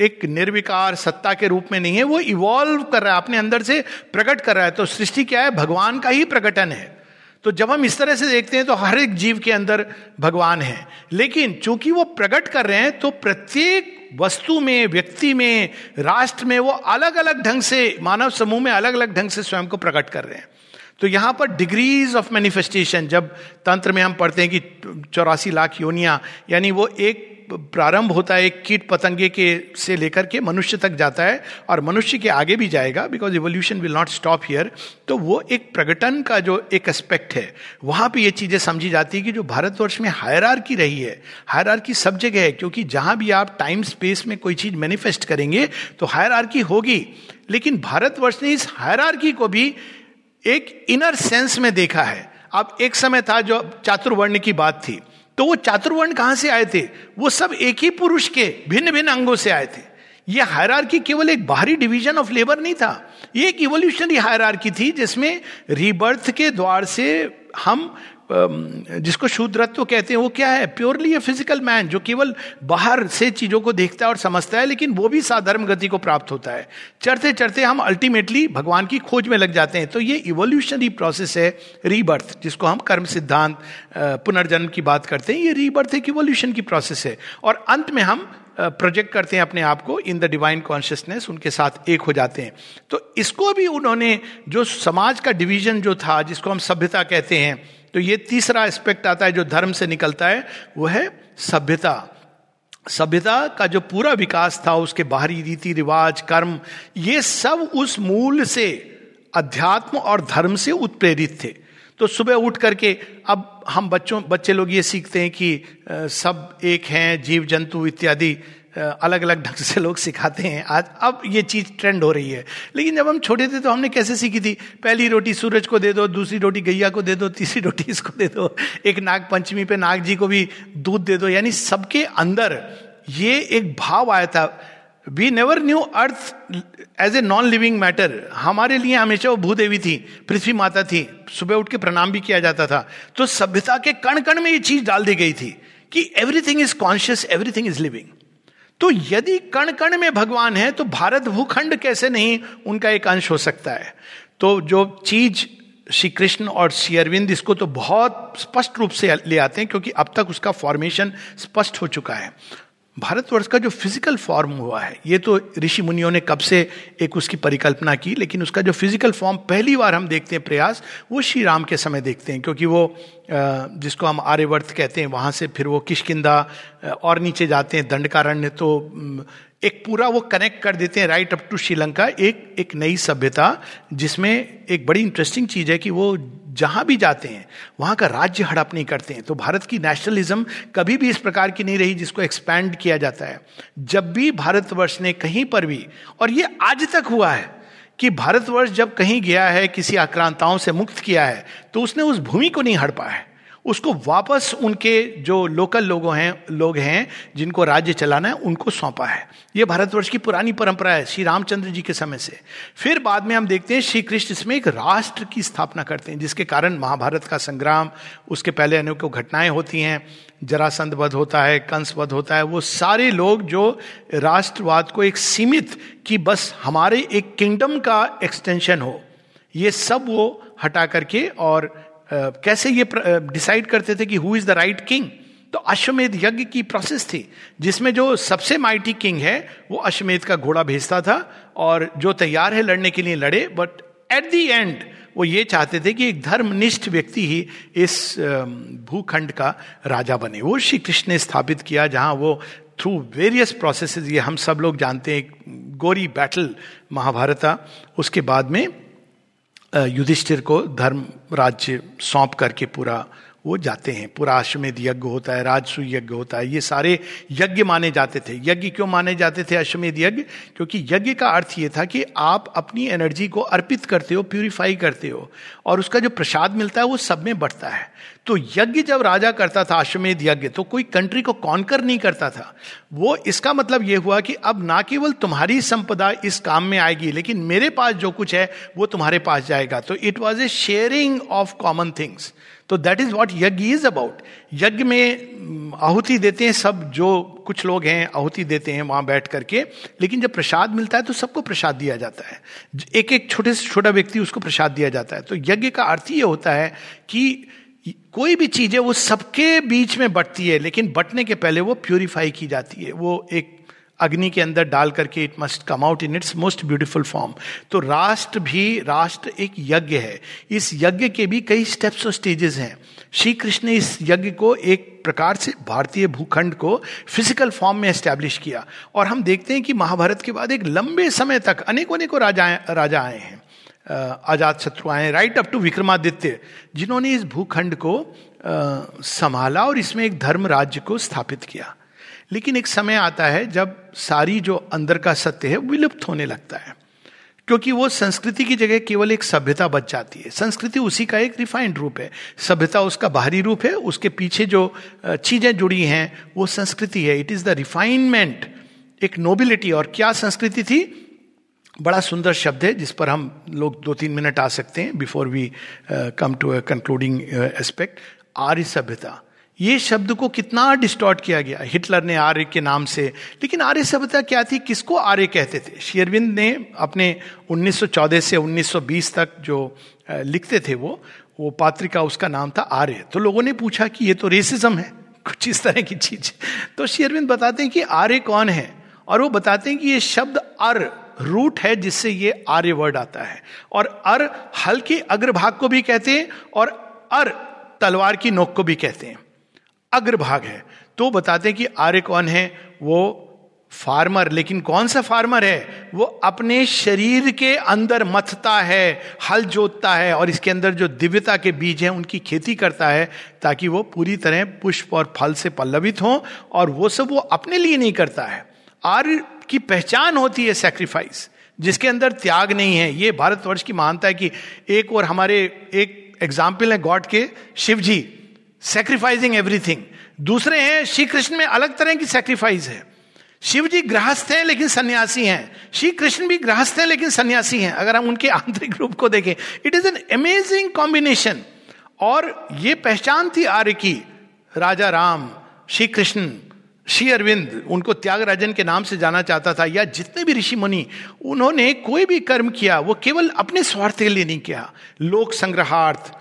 एक निर्विकार सत्ता के रूप में नहीं है, वो इवॉल्व कर रहा है, अपने अंदर से प्रकट कर रहा है। तो सृष्टि क्या है? भगवान का ही प्रकटन है। तो जब हम इस तरह से देखते हैं तो हर एक जीव के अंदर भगवान है। लेकिन चूँकि वो प्रकट कर रहे हैं तो प्रत्येक वस्तु में, व्यक्ति में, राष्ट्र में वो अलग अलग ढंग से, मानव समूह में अलग अलग ढंग से स्वयं को प्रकट कर रहे हैं। तो यहाँ पर डिग्रीज ऑफ़ मैनिफेस्टेशन जब तंत्र में हम पढ़ते हैं कि चौरासी लाख योनिया, यानी वो एक प्रारंभ होता है एक कीट पतंगे के से लेकर के मनुष्य तक जाता है और मनुष्य के आगे भी जाएगा because evolution will not stop here तो वो एक प्रकटन का जो एक एस्पेक्ट है। वहाँ पे ये चीज़ें समझी जाती है कि जो भारतवर्ष में हायर की रही है हायर सब जगह है, क्योंकि जहाँ भी आप टाइम स्पेस में कोई चीज़ मैनिफेस्ट करेंगे तो हायर होगी। लेकिन भारतवर्ष ने इस हायर को भी एक इनर सेंस में देखा है। अब एक समय था जो चातुर्वर्ण की बात थी। तो वो चातुर्वर्ण कहाँ से आए थे? वो सब एक ही पुरुष के भिन्न भिन्न अंगों से आए थे। ये हायर केवल एक बाहरी डिवीज़न ऑफ़ लेबर नहीं था। ये एक इवोल्यूशनरी हायरार्की थी जिसमें रीबर्थ के द्वार से हम जिसको शूद्रत्व कहते हैं, वो क्या है? प्योरली ए फ़िज़िकल मैन जो केवल बाहर से चीज़ों को देखता है और समझता है, लेकिन वो भी साधर्म गति को प्राप्त होता है। चढ़ते चढ़ते हम अल्टीमेटली भगवान की खोज में लग जाते हैं। तो ये इवोल्यूशनरी प्रोसेस है रीबर्थ जिसको हम कर्म सिद्धांत पुनर्जन्म की बात करते हैं। ये रीबर्थ एक इवोल्यूशन की प्रोसेस है। और अंत में हम प्रोजेक्ट करते हैं अपने आप को इन द डिवाइन कॉन्शियसनेस उनके साथ एक हो जाते हैं। तो इसको भी उन्होंने, जो समाज का डिवीज़न जो था, जिसको हम सभ्यता कहते हैं तो ये तीसरा एस्पेक्ट आता है जो धर्म से निकलता है, वो है सभ्यता। सभ्यता का जो पूरा विकास था, उसके बाहरी रीति रिवाज, कर्म, ये सब उस मूल से, अध्यात्म और धर्म से उत्प्रेरित थे। तो सुबह उठ करके अब हम बच्चों, बच्चे लोग ये सीखते हैं कि सब एक हैं, जीव, जंतु इत्यादि। अलग अलग ढंग से लोग सिखाते हैं। आज, अब ये चीज़ ट्रेंड हो रही है। लेकिन जब हम छोटे थे तो हमने कैसे सीखी थी? पहली रोटी सूरज को दे दो, दूसरी रोटी गैया को दे दो, तीसरी रोटी इसको दे दो। एक नाग पंचमी पे नाग जी को भी दूध दे दो। यानी सबके अंदर ये एक भाव आया था। We never knew earth as a non living matter हमारे लिए हमेशा वो भूदेवी थी, पृथ्वी माता थी। सुबह उठ के प्रणाम भी किया जाता था। तो सभ्यता के कण कण में ये चीज़ डाल दी गई थी कि everything is conscious everything is living तो यदि कण कण में भगवान है तो भारत भूखंड कैसे नहीं उनका एक अंश हो सकता है? तो जो चीज़ श्री कृष्ण और श्री अरविंद इसको तो बहुत स्पष्ट रूप से ले आते हैं, क्योंकि अब तक उसका फॉर्मेशन स्पष्ट हो चुका है। भारतवर्ष का जो फ़िज़िकल फॉर्म हुआ है, ये तो ऋषि मुनियों ने कब से एक उसकी परिकल्पना की, लेकिन उसका जो फ़िज़िकल फॉर्म पहली बार हम देखते हैं प्रयास, वो श्री राम के समय देखते हैं, क्योंकि वो जिसको हम आर्यवर्त कहते हैं, वहाँ से फिर वो किशकिंदा और नीचे जाते हैं, दंडकारण्य तो एक पूरा वो कनेक्ट कर देते हैं राइट अप टू श्रीलंका, एक एक नई सभ्यता, जिसमें एक बड़ी इंटरेस्टिंग चीज़ है कि वो जहाँ भी जाते हैं, वहाँ का राज्य हड़प नहीं करते हैं। तो भारत की नेशनलिज्म कभी भी इस प्रकार की नहीं रही जिसको एक्सपैंड किया जाता है। जब भी भारतवर्ष ने कहीं पर भी, और ये आज तक हुआ है कि भारतवर्ष जब कहीं गया है, किसी आक्रांताओं से मुक्त किया है तो उसने उस भूमि को नहीं हड़पा है। उसको वापस उनके जो लोकल लोगों हैं, लोग हैं, जिनको राज्य चलाना है, उनको सौंपा है। ये भारतवर्ष की पुरानी परंपरा है, श्री रामचंद्र जी के समय से। फिर बाद में हम देखते हैं, श्री कृष्ण इसमें एक राष्ट्र की स्थापना करते हैं, जिसके कारण महाभारत का संग्राम, उसके पहले अनेकों घटनाएँ होती हैं जरासंध वध होता है कंस वध होता है, वो सारे लोग जो राष्ट्रवाद को एक सीमित कि बस हमारे एक किंगडम का एक्सटेंशन हो, ये सब वो हटा करके और कैसे ये डिसाइड करते थे कि who is the right king तो अश्वमेध यज्ञ की प्रोसेस थी, जिसमें जो सबसे माइटी किंग है, वो अश्वमेध का घोड़ा भेजता था और जो तैयार है लड़ने के लिए लड़े बट एट दी एंड वो ये चाहते थे कि एक धर्मनिष्ठ व्यक्ति ही इस भूखंड का राजा बने। वो श्री कृष्ण ने स्थापित किया, जहाँ वो थ्रू वेरियस प्रोसेस ये हम सब लोग जानते हैं गोरी बैटल महाभारता उसके बाद में युधिष्ठिर को धर्म राज्य सौंप करके पूरा वो जाते हैं। पूरा अश्वमेध यज्ञ होता है, राजसु यज्ञ होता है। ये सारे यज्ञ माने जाते थे। यज्ञ क्यों माने जाते थे अश्वमेध यज्ञ? क्योंकि यज्ञ का अर्थ ये था कि आप अपनी एनर्जी को अर्पित करते हो, प्यूरिफाई करते हो और उसका जो प्रसाद मिलता है वो सब में बढ़ता है। तो यज्ञ जब राजा करता था, अश्वमेध यज्ञ तो कोई कंट्री को कॉन्कर नहीं करता था। वो इसका मतलब ये हुआ कि अब ना केवल तुम्हारी संपदा इस काम में आएगी, लेकिन मेरे पास जो कुछ है, वो तुम्हारे पास जाएगा। तो it was a sharing of common things तो दैट इज़ वॉट यज्ञ इज़ अबाउट यज्ञ में आहुति देते हैं सब जो कुछ लोग हैं आहुति देते हैं वहाँ बैठ करके लेकिन जब प्रसाद मिलता है तो सबको प्रसाद दिया जाता है एक एक छोटे से छोटा व्यक्ति उसको प्रसाद दिया जाता है तो यज्ञ का अर्थ ये होता है कि कोई भी चीज़ है वो सबके बीच में बटती है लेकिन बटने के पहले वो प्योरीफाई की जाती है वो एक अग्नि के अंदर डाल करके it must come out in its most beautiful form तो राष्ट्र भी, राष्ट्र एक यज्ञ है। इस यज्ञ के भी कई स्टेप्स और स्टेजेस हैं। श्री कृष्ण ने इस यज्ञ को एक प्रकार से भारतीय भूखंड को फ़िज़िकल फॉर्म में एस्टेब्लिश किया। और हम देखते हैं कि महाभारत के बाद एक लंबे समय तक अनेकों अनेकों राजा राजा आए हैं। आज़ाद शत्रु आए राइट अप टू विक्रमादित्य, जिन्होंने इस भूखंड को संभाला और इसमें एक धर्म राज्य को स्थापित किया। लेकिन एक समय आता है जब सारी जो अंदर का सत्य है विलुप्त होने लगता है। क्योंकि वो संस्कृति की जगह केवल एक सभ्यता बच जाती है। संस्कृति उसी का एक रिफाइंड रूप है। सभ्यता उसका बाहरी रूप है, उसके पीछे जो चीज़ें जुड़ी हैं, वो संस्कृति है। इट इज़ द रिफाइनमेंट एक नोबिलिटी और क्या संस्कृति थी? बड़ा सुंदर शब्द है, जिस पर हम लोग दो तीन मिनट आ सकते हैं before we come to concluding aspect आर्य सभ्यता। ये शब्द को कितना डिस्टॉर्ट किया गया? हिटलर ने आर्य के नाम से। लेकिन आर्य सभ्यता क्या थी? किसको आर्य कहते थे? शेरविंद ने अपने 1914 से 1920 तक जो लिखते थे वो वो पात्रिका उसका नाम था आर्य। तो लोगों ने पूछा कि ये तो रेसिज्म है, कुछ इस तरह की चीज़। तो शेरविंद बताते हैं कि आर्य कौन है? और वो बताते हैं कि ये शब्द अर, रूट है, जिससे ये आर्य वर्ड आता है। और अर हल के अग्रभाग को भी कहते हैं और अर, तलवार की नोक को भी कहते हैं। अग्रभाग है। तो बताते हैं कि आर्य कौन है? वो फार्मर। लेकिन कौन सा फार्मर है? वो अपने शरीर के अंदर मथता है, हल जोतता है और इसके अंदर जो दिव्यता के बीज हैं, उनकी खेती करता है ताकि वो पूरी तरह पुष्प और फल से पल्लवित हो और वो सब वो अपने लिए नहीं करता है। आर्य की पहचान होती है सेक्रीफाइस जिसके अंदर त्याग नहीं है। ये भारतवर्ष की महानता है कि एक और हमारे एक एग्ज़ाम्पल है गॉड के शिव जी। सेक्रीफाइसिंग एवरीथिंग दूसरे हैं श्री कृष्ण में अलग तरह की सेक्रीफाइस है। शिव जी गृहस्थ हैं, लेकिन सन्यासी हैं। श्री कृष्ण भी गृहस्थ हैं, लेकिन सन्यासी हैं। अगर हम उनके आंतरिक रूप को देखें it is an amazing combination और ये पहचान थी आर्य की। राजा राम श्री कृष्ण श्री अरविंद, उनको त्यागराजन के नाम से जाना चाहता था, या जितने भी ऋषि मुनि, उन्होंने कोई भी कर्म किया, वो केवल अपने स्वार्थ के लिए नहीं किया। लोक संग्रहार्थ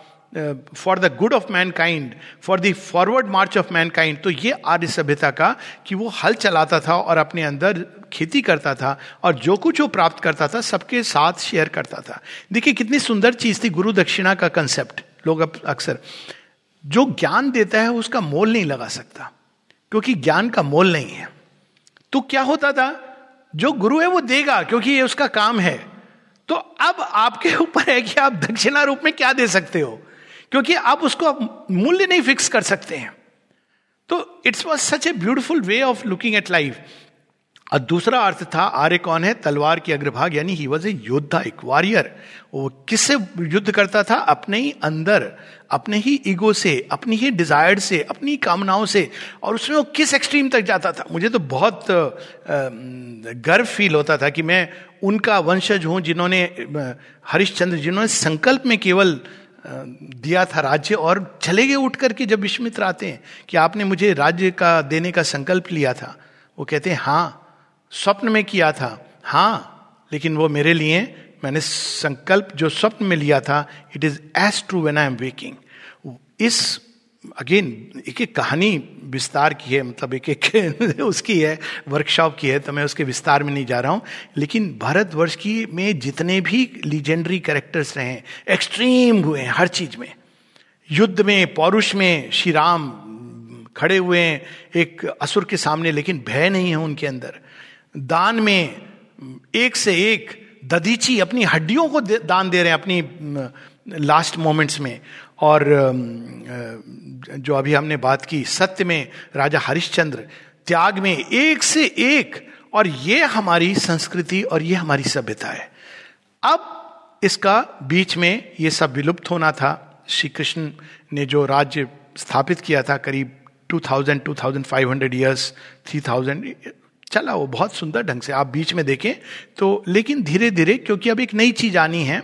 for the good of mankind for the forward march of mankind तो ये आर्य सभ्यता का कि वो हल चलाता था और अपने अंदर खेती करता था और जो कुछ वो प्राप्त करता था, सबके साथ शेयर करता था। देखिए, कितनी सुंदर चीज़ थी गुरु दक्षिणा का कंसेप्ट लोग अब अक्सर। जो ज्ञान देता है, उसका मोल नहीं लगा सकता, क्योंकि ज्ञान का मोल नहीं है। तो क्या होता था? जो गुरु है, वो देगा, क्योंकि ये उसका काम है। तो अब आपके ऊपर है कि आप दक्षिणा रूप में क्या दे सकते हो? क्योंकि आप उसको मूल्य नहीं फिक्स कर सकते हैं। तो it's was such a beautiful way of looking at life और दूसरा अर्थ था, आर्य कौन है? तलवार की अग्रभाग, यानी ही वॉज़ ए योद्धा, एक वॉरियर वो किससे युद्ध करता था? अपने ही अंदर, अपने ही ईगो से, अपनी ही डिज़ायर से, अपनी कामनाओं से। और उसमें वो किस एक्सट्रीम तक जाता था? मुझे तो बहुत गर्व फील होता था कि मैं उनका वंशज हूँ जिन्होंने हरिश्चंद्र, जिन्होंने संकल्प में केवल दिया था राज्य और चले गए उठ करके जब विश्वमित्र आते हैं कि आपने मुझे राज्य का देने का संकल्प लिया था। वो कहते हैं हाँ स्वप्न में किया था। हाँ लेकिन वो मेरे लिए, मैंने संकल्प जो स्वप्न में लिया था it is as true when I am waking is again एक एक कहानी विस्तार की है मतलब एक एक (laughs) उसकी है वर्कशॉप की है तो मैं उसके विस्तार में नहीं जा रहा हूँ। लेकिन भारतवर्ष की में जितने भी लीजेंडरी कैरेक्टर्स रहे हैं एक्सट्रीम हुए हैं हर चीज़ में। युद्ध में, पौरुष में श्री राम खड़े हुए हैं, एक असुर के सामने, लेकिन भय नहीं है उनके अंदर। दान में, एक से एक ददीची अपनी हड्डियों को दान दे रहे हैं अपनी लास्ट मोमेंट्स में। और जो अभी हमने बात की, सत्य में राजा हरिश्चंद्र, त्याग में एक से एक, और ये हमारी संस्कृति और ये हमारी सभ्यता है। अब इसका बीच में ये सब विलुप्त होना था। श्री कृष्ण ने जो राज्य स्थापित किया था, करीब 2000 2500 इयर्स 3000 चला वो बहुत सुंदर ढंग से। आप बीच में देखें तो लेकिन धीरे धीरे क्योंकि अब एक नई चीज़ आनी है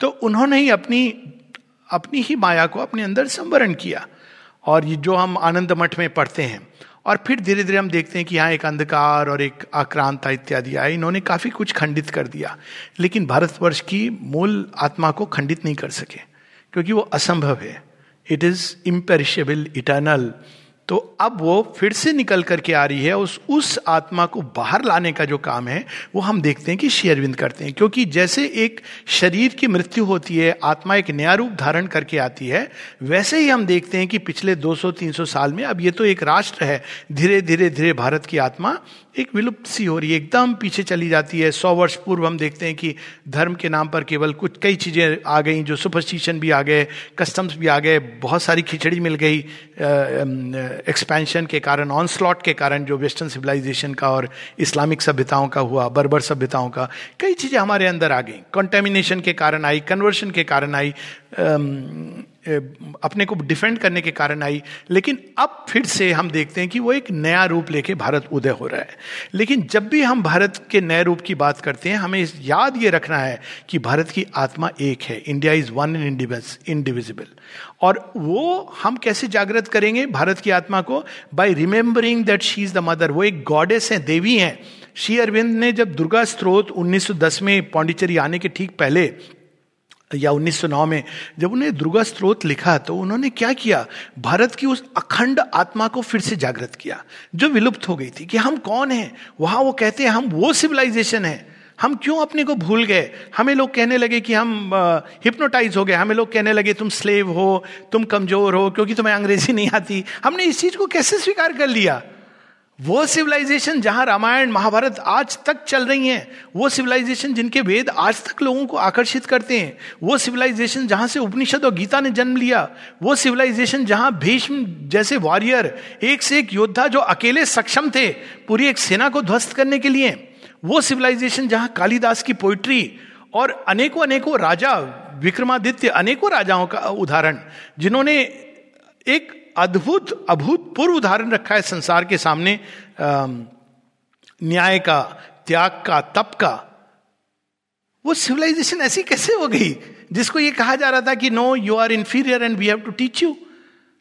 तो उन्होंने ही अपनी अपनी ही माया को अपने अंदर संवरण किया। और ये जो हम आनंद मठ में पढ़ते हैं, और फिर धीरे धीरे हम देखते हैं कि यहाँ एक अंधकार और एक आक्रांता इत्यादि आए। इन्होंने काफ़ी कुछ खंडित कर दिया, लेकिन भारतवर्ष की मूल आत्मा को खंडित नहीं कर सके, क्योंकि वो असंभव है। इट इज़ इम्पेरिशेबल इटर्नल तो अब वो फिर से निकल करके आ रही है, उस उस आत्मा को बाहर लाने का जो काम है, वो हम देखते हैं कि शेयरविंद करते हैं। क्योंकि जैसे एक शरीर की मृत्यु होती है, आत्मा एक नया रूप धारण करके आती है, वैसे ही हम देखते हैं कि पिछले 200-300 साल में अब ये तो एक राष्ट्र है। धीरे धीरे धीरे भारत की आत्मा एक विलुप्त सी हो रही है, एकदम पीछे चली जाती है। सौ वर्ष पूर्व हम देखते हैं कि धर्म के नाम पर केवल कुछ कई चीज़ें आ गई, जो सुपरस्टिशन भी आ गए कस्टम्स भी आ गए, बहुत सारी खिचड़ी मिल गई एक्सपेंशन के कारण ऑनस्लॉट के कारण जो वेस्टर्न सिविलाइजेशन का और इस्लामिक सभ्यताओं का हुआ बर्बर सभ्यताओं का, कई चीज़ें हमारे अंदर आ गई। कंटेमिनेशन के कारण आई कन्वर्शन के कारण आई अपने को डिफेंड करने के कारण आई। लेकिन अब फिर से हम देखते हैं कि वो एक नया रूप लेके भारत उदय हो रहा है। लेकिन जब भी हम भारत के नए रूप की बात करते हैं, हमें याद ये रखना है कि भारत की आत्मा एक है। India is one in indivisible और वो हम कैसे जागृत करेंगे भारत की आत्मा को? By remembering that she is the mother वो एक गॉडेस है, देवी है। श्री अरविंद ने जब दुर्गा स्त्रोत 1910 में पौंडीचेरी आने के ठीक पहले या 1909 में जब उन्हें दुर्गा स्त्रोत लिखा तो उन्होंने क्या किया? भारत की उस अखंड आत्मा को फिर से जागृत किया, जो विलुप्त हो गई थी कि हम कौन हैं? वहाँ वो कहते हैं, हम वो सिविलाइजेशन है। हम क्यों अपने को भूल गए? हमें लोग कहने लगे कि हम हिप्नोटाइज हो गए। हमें लोग कहने लगे, तुम स्लेव हो, तुम कमज़ोर हो, क्योंकि तुम्हें अंग्रेज़ी नहीं आती। हमने इस चीज़ को कैसे स्वीकार कर लिया? वो सिविलाइजेशन जहाँ रामायण, महाभारत आज तक चल रही हैं, वो सिविलाइजेशन जिनके वेद आज तक लोगों को आकर्षित करते हैं, वो सिविलाइजेशन जहाँ से उपनिषद और गीता ने जन्म लिया, वो सिविलाइजेशन जहाँ भीष्म जैसे वॉरियर एक से एक योद्धा जो अकेले सक्षम थे, पूरी एक सेना को ध्वस्त करने के लिए, वो सिविलाइजेशन जहाँ कालिदास की पोइट्री और अनेकों अनेकों राजा, विक्रमादित्य, अनेकों राजाओं का उदाहरण, जिन्होंने एक अद्भुत, अभूतपूर्व उदाहरण रखा है संसार के सामने न्याय का, त्याग का, तप का। वो सिविलाइजेशन ऐसी कैसे हो गई? जिसको ये कहा जा रहा था कि no you are inferior and we have to teach you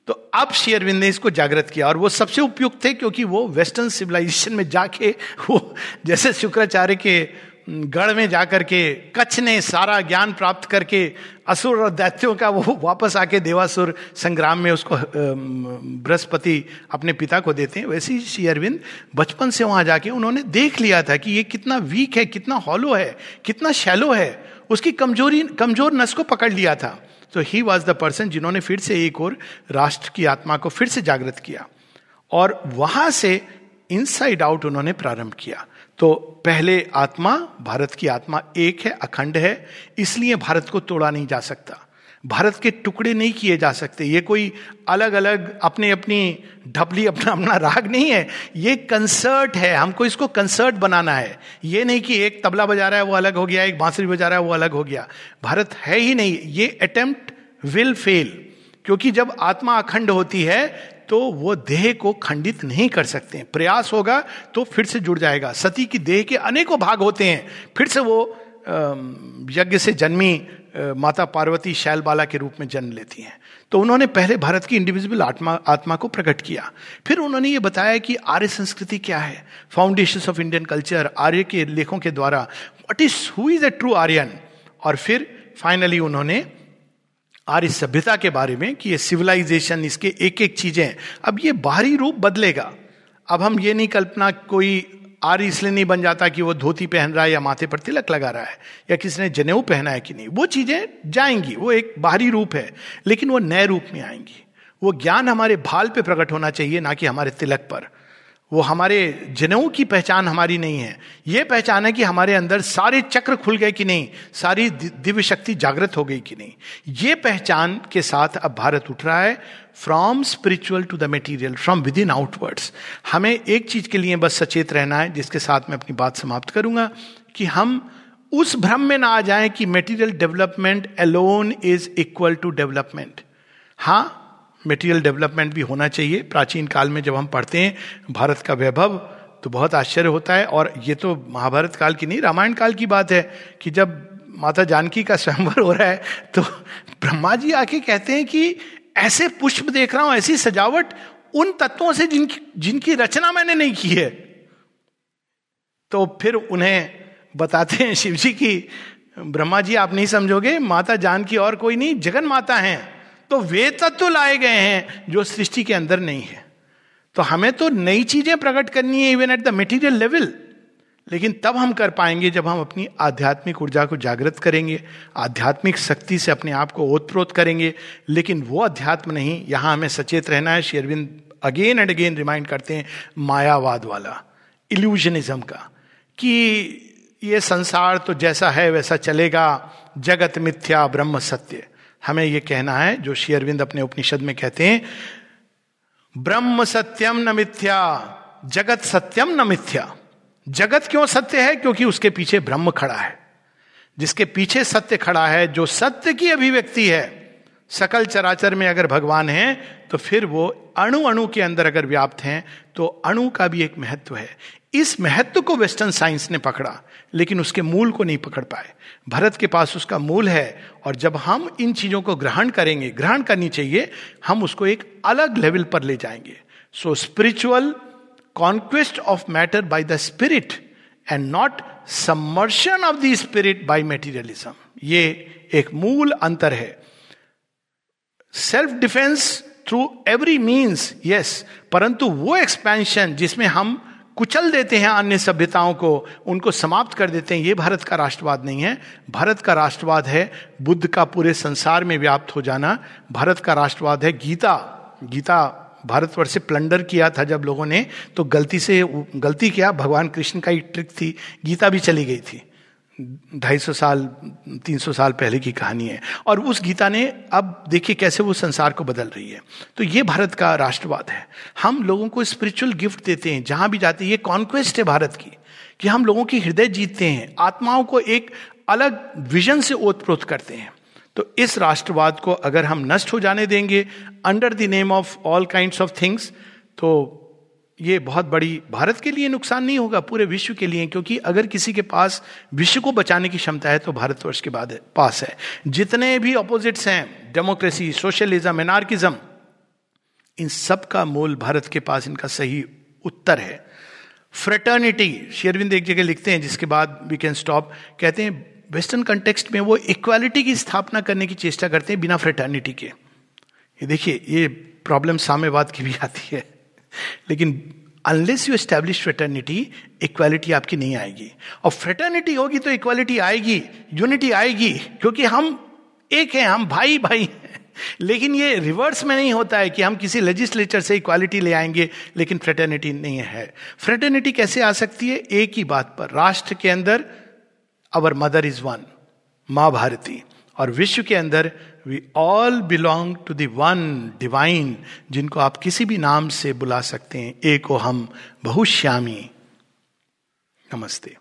तो अब शेयरविंद ने इसको जागृत किया और वो सबसे उपयुक्त थे क्योंकि वो वेस्टर्न सिविलाइजेशन में जाके वो जैसे शुक्राचार्य के गढ़ में जाकर के, कच्छ ने सारा ज्ञान प्राप्त करके, असुर और दैत्यों का वो वापस आके देवासुर संग्राम में उसको बृहस्पति अपने पिता को देते हैं। वैसे ही श्री अरविंद बचपन से वहाँ जाके उन्होंने देख लिया था कि ये कितना वीक है, कितना हॉलो है, कितना शैलो है। उसकी कमज़ोरी कमज़ोर नस को पकड़ लिया था। तो ही वॉज़ द पर्सन जिन्होंने फिर से एक और राष्ट्र की आत्मा को फिर से जागृत किया। और वहाँ से इनसाइड आउट उन्होंने प्रारंभ किया। तो पहले आत्मा, भारत की आत्मा एक है, अखंड है, इसलिए भारत को तोड़ा नहीं जा सकता। भारत के टुकड़े नहीं किए जा सकते। ये कोई अलग अलग अपने अपनी ढपली अपना अपना राग नहीं है। ये कंसर्ट है। हमको इसको कंसर्ट बनाना है। ये नहीं कि एक तबला बजा रहा है, वो अलग हो गया, एक बांसुरी बजा रहा है, वो अलग हो गया। भारत है ही नहीं। ये अटेम्प्ट विल फेल क्योंकि जब आत्मा अखंड होती है तो वो देह को खंडित नहीं कर सकते प्रयास होगा तो फिर से जुड़ जाएगा। सती की देह के अनेकों भाग होते हैं। फिर से वो यज्ञ से जन्मी माता पार्वती शैलबाला के रूप में जन्म लेती हैं। तो उन्होंने पहले भारत की इंडिविजुअल आत्मा आत्मा को प्रकट किया। फिर उन्होंने ये बताया कि आर्य संस्कृति क्या है? फाउंडेशन ऑफ़ इंडियन कल्चर आर्य के लेखों के द्वारा what is who is a true Aryan और फिर फाइनली उन्होंने आर्य सभ्यता के बारे में कि ये सिविलाइजेशन इसके एक एक चीज़ें, अब ये बाहरी रूप बदलेगा। अब हम ये नहीं कल्पना कोई आर्य इसलिए नहीं बन जाता कि वो धोती पहन रहा है या माथे पर तिलक लगा रहा है, या किसी ने जनेऊ पहना है कि नहीं। वो चीज़ें जाएँगी, वो एक बाहरी रूप है, लेकिन वो नए रूप में आएँगी। वो ज्ञान हमारे भाल पे प्रकट होना चाहिए, ना कि हमारे तिलक पर। वो हमारे जनेऊ की पहचान हमारी नहीं है। ये पहचान है कि हमारे अंदर सारे चक्र खुल गए कि नहीं, सारी दिव्य शक्ति जागृत हो गई कि नहीं। ये पहचान के साथ अब भारत उठ रहा है from spiritual to the material from within outwards हमें एक चीज़ के लिए बस सचेत रहना है, जिसके साथ मैं अपनी बात समाप्त करूँगा, कि हम उस भ्रम में ना आ जाए कि material development alone is equal to development हाँ मेटीरियल डेवलपमेंट भी होना चाहिए। प्राचीन काल में जब हम पढ़ते हैं भारत का वैभव तो बहुत आश्चर्य होता है। और ये तो महाभारत काल की नहीं, रामायण काल की बात है कि जब माता जानकी का (laughs) स्वयंवर हो रहा है तो ब्रह्मा जी आके कहते हैं कि ऐसे पुष्प देख रहा हूँ, ऐसी सजावट उन तत्वों से जिनकी जिनकी रचना मैंने नहीं की है। तो फिर उन्हें बताते हैं शिव जी की, ब्रह्मा जी, आप नहीं समझोगे? माता जानकी और कोई नहीं, जगन माता हैं। तो वे तत्व लाए गए हैं जो सृष्टि के अंदर नहीं है। तो हमें तो नई चीज़ें प्रकट करनी है even at the material level लेकिन तब हम कर पाएँगे जब हम अपनी आध्यात्मिक ऊर्जा को जागृत करेंगे, आध्यात्मिक शक्ति से अपने आप को ओतप्रोत करेंगे। लेकिन वो अध्यात्म नहीं, यहाँ हमें सचेत रहना है। शेरविंद अगेन एंड अगेन रिमाइंड करते हैं, मायावाद वाला इल्यूजनिज्म का, कि ये संसार तो जैसा है वैसा चलेगा, जगत मिथ्या ब्रह्म सत्य। हमें यह कहना है, जो श्री अरविंद अपने उपनिषद में कहते हैं, ब्रह्म सत्यम न मिथ्या, जगत सत्यम न मिथ्या। जगत क्यों सत्य है? क्योंकि उसके पीछे ब्रह्म खड़ा है। जिसके पीछे सत्य खड़ा है, जो सत्य की अभिव्यक्ति है, सकल चराचर में अगर भगवान है तो फिर वो अणु अणु के अंदर अगर व्याप्त हैं तो अणु का भी एक महत्व है। इस महत्व को वेस्टर्न साइंस ने पकड़ा, लेकिन उसके मूल को नहीं पकड़ पाए। भरत के पास उसका मूल है, और जब हम इन चीज़ों को ग्रहण करेंगे, ग्रहण करनी चाहिए, हम उसको एक अलग लेवल पर ले जाएँगे। So spiritual conquest of matter by the spirit and not submersion of the spirit by materialism ये एक मूल अंतर है। Self defence through every means yes परंतु वो एक्सपेंशन जिसमें हम कुचल देते हैं अन्य सभ्यताओं को, उनको समाप्त कर देते हैं। ये भारत का राष्ट्रवाद नहीं है। भारत का राष्ट्रवाद है बुद्ध का पूरे संसार में व्याप्त हो जाना। भारत का राष्ट्रवाद है गीता। गीता भारतवर्ष से प्लंडर किया था जब लोगों ने तो गलती से, गलती किया। भगवान कृष्ण का ही ट्रिक थी। गीता भी चली गई थी। ढाई सौ साल, तीन सौ साल पहले की कहानी है। और उस गीता ने, अब देखिए कैसे वो संसार को बदल रही है। तो ये भारत का राष्ट्रवाद है। हम लोगों को स्पिरिचुअल गिफ्ट देते हैं, जहाँ भी जाते हैं, ये कॉन्क्वेस्ट है भारत की, कि हम लोगों की हृदय जीतते हैं, आत्माओं को एक अलग विजन से ओतप्रोत करते हैं। तो इस राष्ट्रवाद को अगर हम नष्ट हो जाने देंगे under the name of all kind of things तो ये बहुत बड़ी, भारत के लिए नुकसान नहीं होगा, पूरे विश्व के लिए, क्योंकि अगर किसी के पास विश्व को बचाने की क्षमता है तो भारतवर्ष के बाद पास है। जितने भी अपोजिट्स हैं डेमोक्रेसी सोशलिज्म एनार्किज्म इन सब का मूल भारत के पास, इनका सही उत्तर है। फ्रेटर्निटी शेरविंद एक जगह लिखते हैं, जिसके बाद वी कैन स्टॉप कहते हैं वेस्टर्न कंटेक्स्ट में वो इक्वालिटी की स्थापना करने की चेष्टा करते हैं बिना फ्रेटर्निटी के। ये देखिए, ये प्रॉब्लम साम्यवाद की भी आती है। लेकिन unless you establish fraternity equality आपकी नहीं आएगी। और फ्रेटर्निटी होगी तो इक्वालिटी आएगी यूनिटी आएगी, क्योंकि हम एक हैं, हम भाई भाई हैं। लेकिन ये रिवर्स में नहीं होता है कि हम किसी लेजिस्लेचर से इक्वालिटी ले आएँगे, लेकिन फ्रेटर्निटी नहीं है। फ्रेटर्निटी कैसे आ सकती है? एक ही बात पर। राष्ट्र के अंदर अवर मदर इज़ वन माँ भारती। और विश्व के अंदर we all belong to the one divine जिनको आप किसी भी नाम से बुला सकते हैं। एक हम बहुश्यामी। नमस्ते।